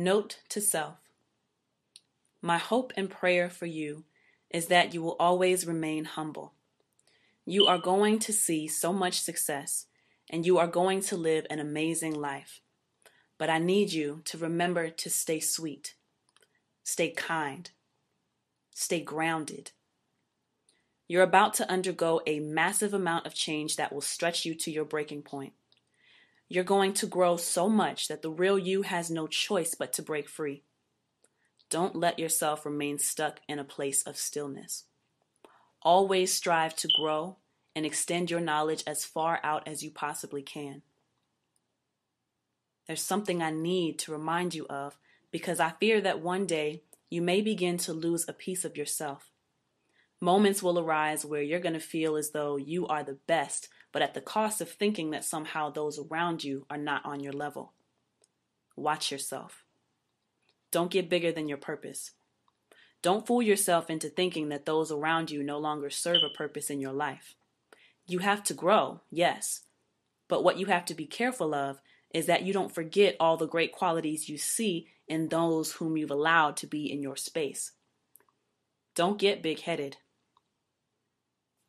Note to self My hope and prayer for you is that you will always remain humble. You are going to see so much success and you are going to live an amazing life. But I need you to remember to stay sweet, stay kind, stay grounded. You're about to undergo a massive amount of change that will stretch you to your breaking point. You're going to grow so much that the real you has no choice but to break free. Don't let yourself remain stuck in a place of stillness. Always strive to grow and extend your knowledge as far out as you possibly can. There's something I need to remind you of because I fear that one day you may begin to lose a piece of yourself. Moments will arise where you're going to feel as though you are the best, but at the cost of thinking that somehow those around you are not on your level. Watch yourself. Don't get bigger than your purpose. Don't fool yourself into thinking that those around you no longer serve a purpose in your life. You have to grow, yes, but what you have to be careful of is that you don't forget all the great qualities you see in those whom you've allowed to be in your space. Don't get big headed.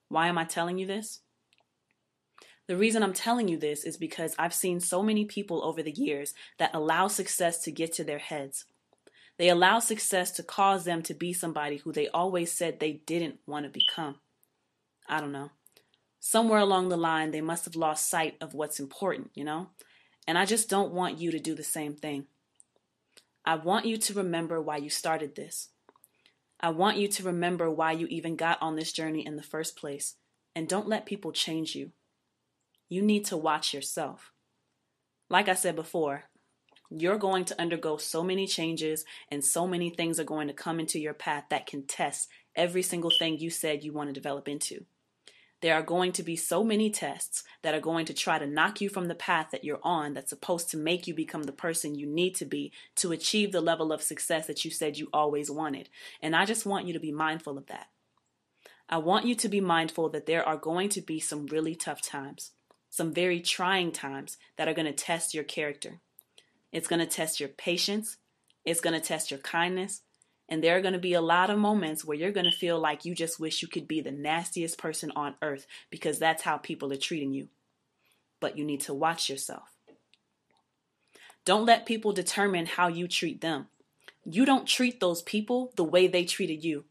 Why am I telling you this? The reason I'm telling you this is because I've seen so many people over the years that allow success to get to their heads. They allow success to cause them to be somebody who they always said they didn't want to become. I don't know. Somewhere along the line, they must have lost sight of what's important, you know? And I just don't want you to do the same thing. I want you to remember why you started this. I want you to remember why you even got on this journey in the first place. And don't let people change you. You need to watch yourself. Like I said before, you're going to undergo so many changes and so many things are going to come into your path that can test every single thing you said you want to develop into. There are going to be so many tests that are going to try to knock you from the path that you're on that's supposed to make you become the person you need to be to achieve the level of success that you said you always wanted. And I just want you to be mindful of that. I want you to be mindful that there are going to be some really tough times, some very trying times that are going to test your character. It's going to test your patience, it's going to test your kindness, and there are going to be a lot of moments where you're going to feel like you just wish you could be the nastiest person on earth because that's how people are treating you. But you need to watch yourself. Don't let people determine how you treat them. You don't treat those people the way they treated you.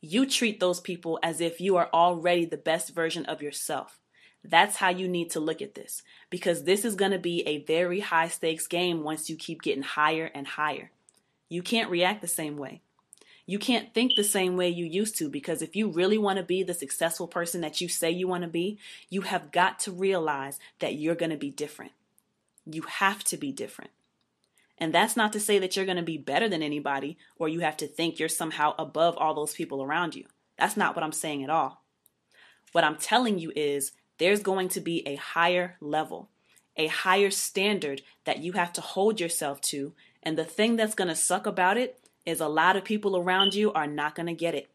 You treat those people as if you are already the best version of yourself. That's how you need to look at this because this is going to be a very high stakes game once you keep getting higher and higher. You can't react the same way. You can't think the same way you used to because if you really want to be the successful person that you say you want to be, you have got to realize that you're going to be different. You have to be different. And that's not to say that you're going to be better than anybody or you have to think you're somehow above all those people around you. That's not what I'm saying at all. What I'm telling you is there's going to be a higher level, a higher standard that you have to hold yourself to and the thing that's going to suck about it is a lot of people around you are not going to get it.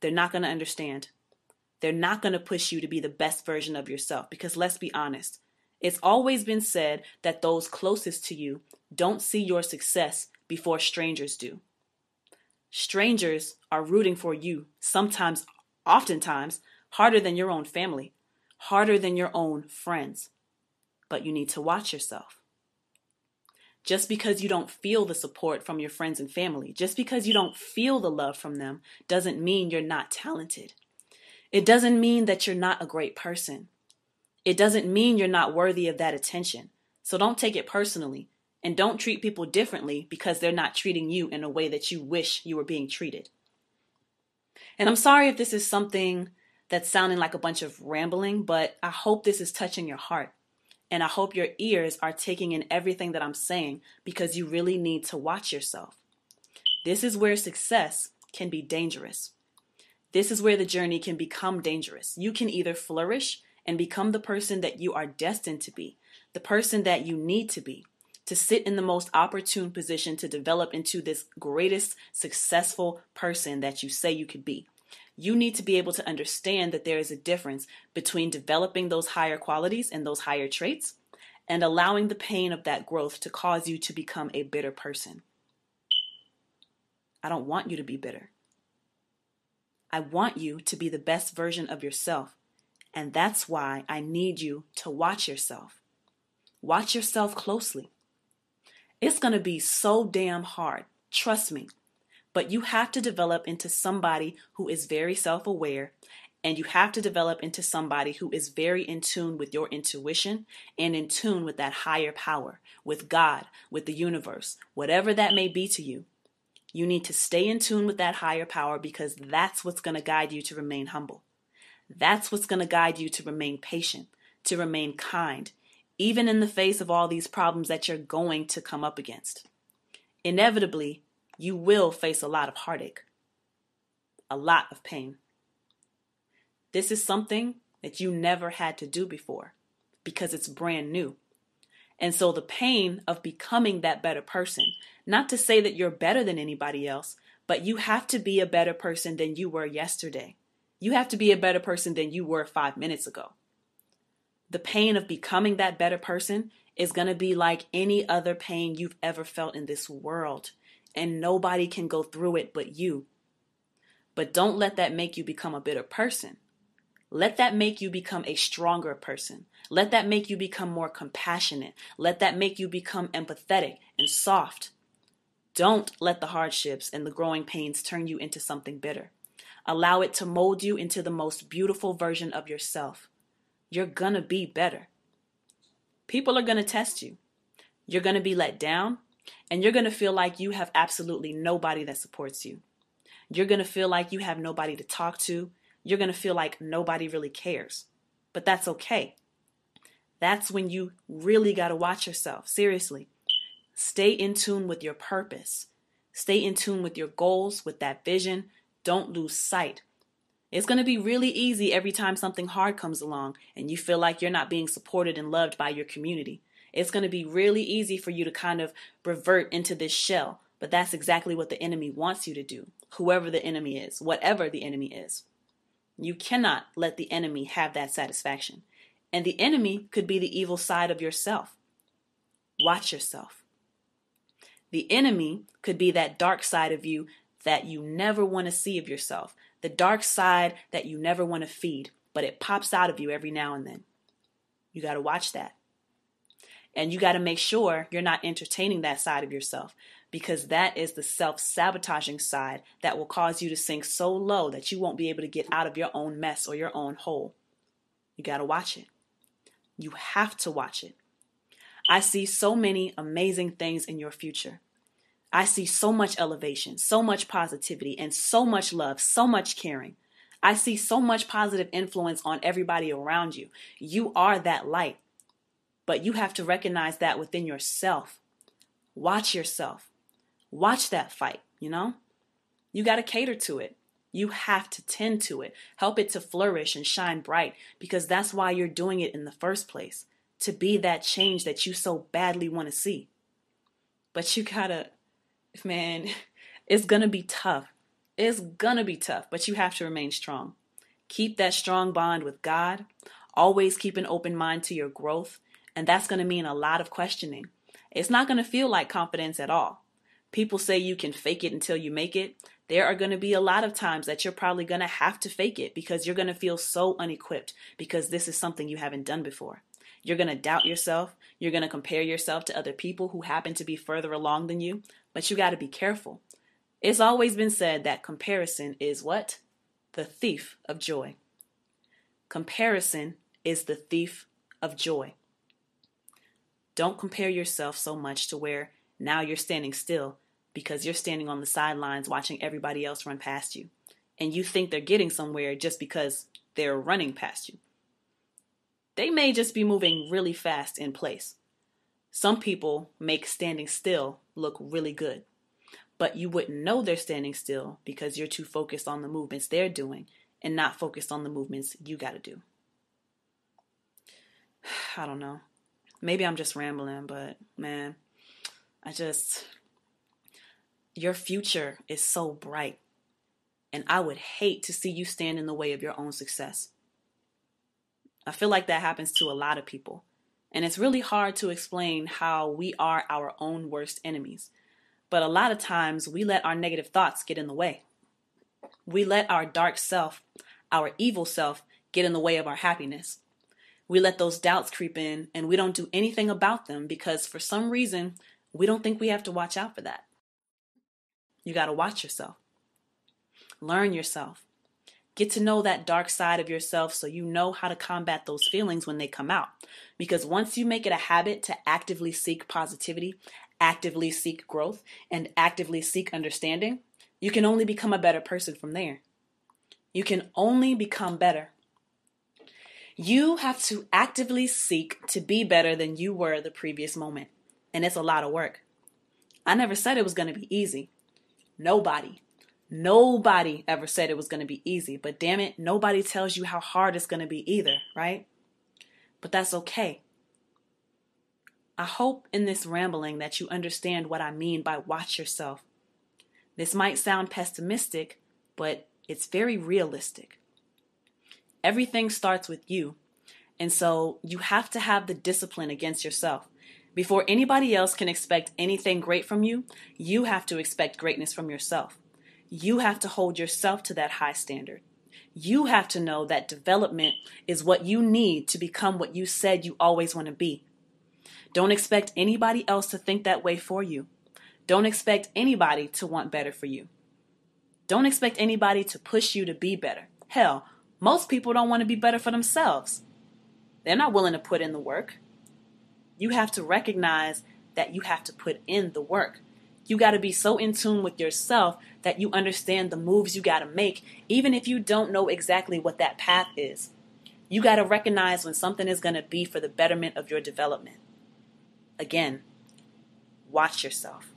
They're not going to understand. They're not going to push you to be the best version of yourself because let's be honest. It's always been said that those closest to you don't see your success before strangers do. Strangers are rooting for you, sometimes, oftentimes, harder than your own family, harder than your own friends. But you need to watch yourself. Just because you don't feel the support from your friends and family, just because you don't feel the love from them, doesn't mean you're not talented. It doesn't mean that you're not a great person. It doesn't mean you're not worthy of that attention. So don't take it personally and don't treat people differently because they're not treating you in a way that you wish you were being treated. And I'm sorry if this is something that's sounding like a bunch of rambling, but I hope this is touching your heart. And I hope your ears are taking in everything that I'm saying because you really need to watch yourself. This is where success can be dangerous. This is where the journey can become dangerous. You can either flourish and become the person that you are destined to be, the person that you need to be, to sit in the most opportune position to develop into this greatest successful person that you say you could be you need to be able to understand that there is a difference between developing those higher qualities and those higher traits and allowing the pain of that growth to cause you to become a bitter person. I don't want you to be bitter. I want you to be the best version of yourself. And that's why I need you to watch yourself. Watch yourself closely. It's going to be so damn hard. Trust me. But you have to develop into somebody who is very self aware, and you have to develop into somebody who is very in tune with your intuition and in tune with that higher power, with God, with the universe, whatever that may be to you. You need to stay in tune with that higher power because that's what's going to guide you to remain humble. That's what's going to guide you to remain patient, to remain kind, even in the face of all these problems that you're going to come up against. Inevitably, you will face a lot of heartache, a lot of pain. This is something that you never had to do before because it's brand new. And so the pain of becoming that better person, not to say that you're better than anybody else, but you have to be a better person than you were yesterday. You have to be a better person than you were five minutes ago. The pain of becoming that better person is going to be like any other pain you've ever felt in this world and nobody can go through it but you. But don't let that make you become a bitter person. Let that make you become a stronger person. Let that make you become more compassionate. Let that make you become empathetic and soft. Don't let the hardships and the growing pains turn you into something bitter. Allow it to mold you into the most beautiful version of yourself. You're gonna be better. People are gonna test you. You're gonna be let down. And you're going to feel like you have absolutely nobody that supports you. You're going to feel like you have nobody to talk to. You're going to feel like nobody really cares. But that's okay. That's when you really got to watch yourself. Seriously. Stay in tune with your purpose. Stay in tune with your goals, with that vision. Don't lose sight. It's going to be really easy every time something hard comes along and you feel like you're not being supported and loved by your community it's going to be really easy for you to kind of revert into this shell. But that's exactly what the enemy wants you to do, whoever the enemy is, whatever the enemy is. You cannot let the enemy have that satisfaction. And the enemy could be the evil side of yourself. Watch yourself. The enemy could be that dark side of you that you never want to see of yourself, the dark side that you never want to feed, but it pops out of you every now and then. You got to watch that. And you got to make sure you're not entertaining that side of yourself because that is the self sabotaging side that will cause you to sink so low that you won't be able to get out of your own mess or your own hole. You got to watch it. You have to watch it. I see so many amazing things in your future. I see so much elevation, so much positivity, and so much love, so much caring. I see so much positive influence on everybody around you. You are that light. But you have to recognize that within yourself. Watch yourself. Watch that fight, you know? You got to cater to it. You have to tend to it. Help it to flourish and shine bright because that's why you're doing it in the first place. To be that change that you so badly want to see. But you gotta, man, it's gonna be tough. It's gonna be tough, but you have to remain strong. Keep that strong bond with God. Always keep an open mind to your growth and that's going to mean a lot of questioning. It's not going to feel like confidence at all. People say you can fake it until you make it. There are going to be a lot of times that you're probably going to have to fake it because you're going to feel so unequipped because this is something you haven't done before. You're going to doubt yourself. You're going to compare yourself to other people who happen to be further along than you, but you got to be careful. It's always been said that comparison is what? The thief of joy. Comparison is the thief of joy. Don't compare yourself so much to where now you're standing still because you're standing on the sidelines watching everybody else run past you. And you think they're getting somewhere just because they're running past you. They may just be moving really fast in place. Some people make standing still look really good, but you wouldn't know they're standing still because you're too focused on the movements they're doing and not focused on the movements you got to do. I don't know. Maybe I'm just rambling, but man, I just, your future is so bright. And I would hate to see you stand in the way of your own success. I feel like that happens to a lot of people. And it's really hard to explain how we are our own worst enemies. But a lot of times we let our negative thoughts get in the way. We let our dark self, our evil self, get in the way of our happiness. We let those doubts creep in and we don't do anything about them because for some reason we don't think we have to watch out for that. You got to watch yourself. Learn yourself. Get to know that dark side of yourself so you know how to combat those feelings when they come out. Because once you make it a habit to actively seek positivity, actively seek growth, and actively seek understanding, you can only become a better person from there. You can only become better. You have to actively seek to be better than you were the previous moment. And it's a lot of work. I never said it was going to be easy. Nobody, nobody ever said it was going to be easy. But damn it, nobody tells you how hard it's going to be either, right? But that's okay. I hope in this rambling that you understand what I mean by watch yourself. This might sound pessimistic, but it's very realistic. Everything starts with you. And so you have to have the discipline against yourself. Before anybody else can expect anything great from you, you have to expect greatness from yourself. You have to hold yourself to that high standard. You have to know that development is what you need to become what you said you always want to be. Don't expect anybody else to think that way for you. Don't expect anybody to want better for you. Don't expect anybody to push you to be better. Hell, most people don't want to be better for themselves. They're not willing to put in the work. You have to recognize that you have to put in the work. You got to be so in tune with yourself that you understand the moves you got to make, even if you don't know exactly what that path is. You got to recognize when something is going to be for the betterment of your development. Again, watch yourself.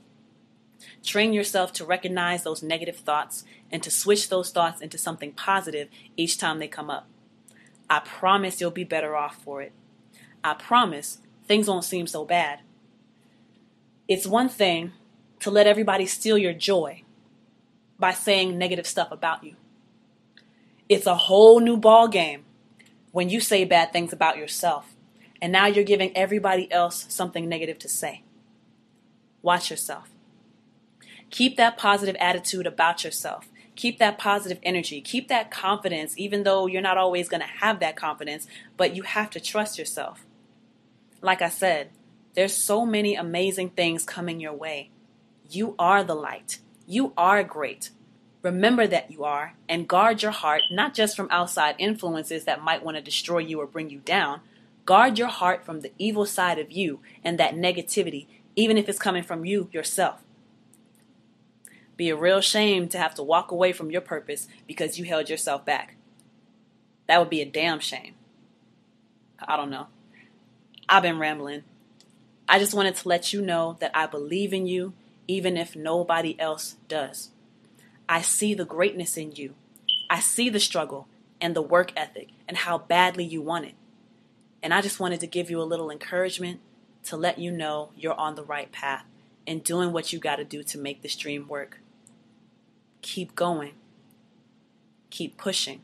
Train yourself to recognize those negative thoughts and to switch those thoughts into something positive each time they come up. I promise you'll be better off for it. I promise things won't seem so bad. It's one thing to let everybody steal your joy by saying negative stuff about you. It's a whole new ball game when you say bad things about yourself and now you're giving everybody else something negative to say. Watch yourself. Keep that positive attitude about yourself. Keep that positive energy. Keep that confidence, even though you're not always going to have that confidence, but you have to trust yourself. Like I said, there's so many amazing things coming your way. You are the light. You are great. Remember that you are, and guard your heart not just from outside influences that might want to destroy you or bring you down. Guard your heart from the evil side of you and that negativity, even if it's coming from you yourself. Be a real shame to have to walk away from your purpose because you held yourself back. That would be a damn shame. I don't know. I've been rambling. I just wanted to let you know that I believe in you, even if nobody else does. I see the greatness in you. I see the struggle and the work ethic and how badly you want it. And I just wanted to give you a little encouragement to let you know you're on the right path and doing what you got to do to make this dream work. Keep going. Keep pushing.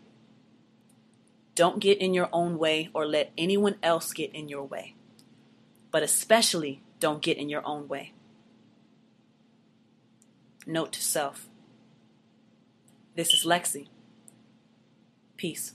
Don't get in your own way or let anyone else get in your way. But especially don't get in your own way. Note to self. This is Lexi. Peace.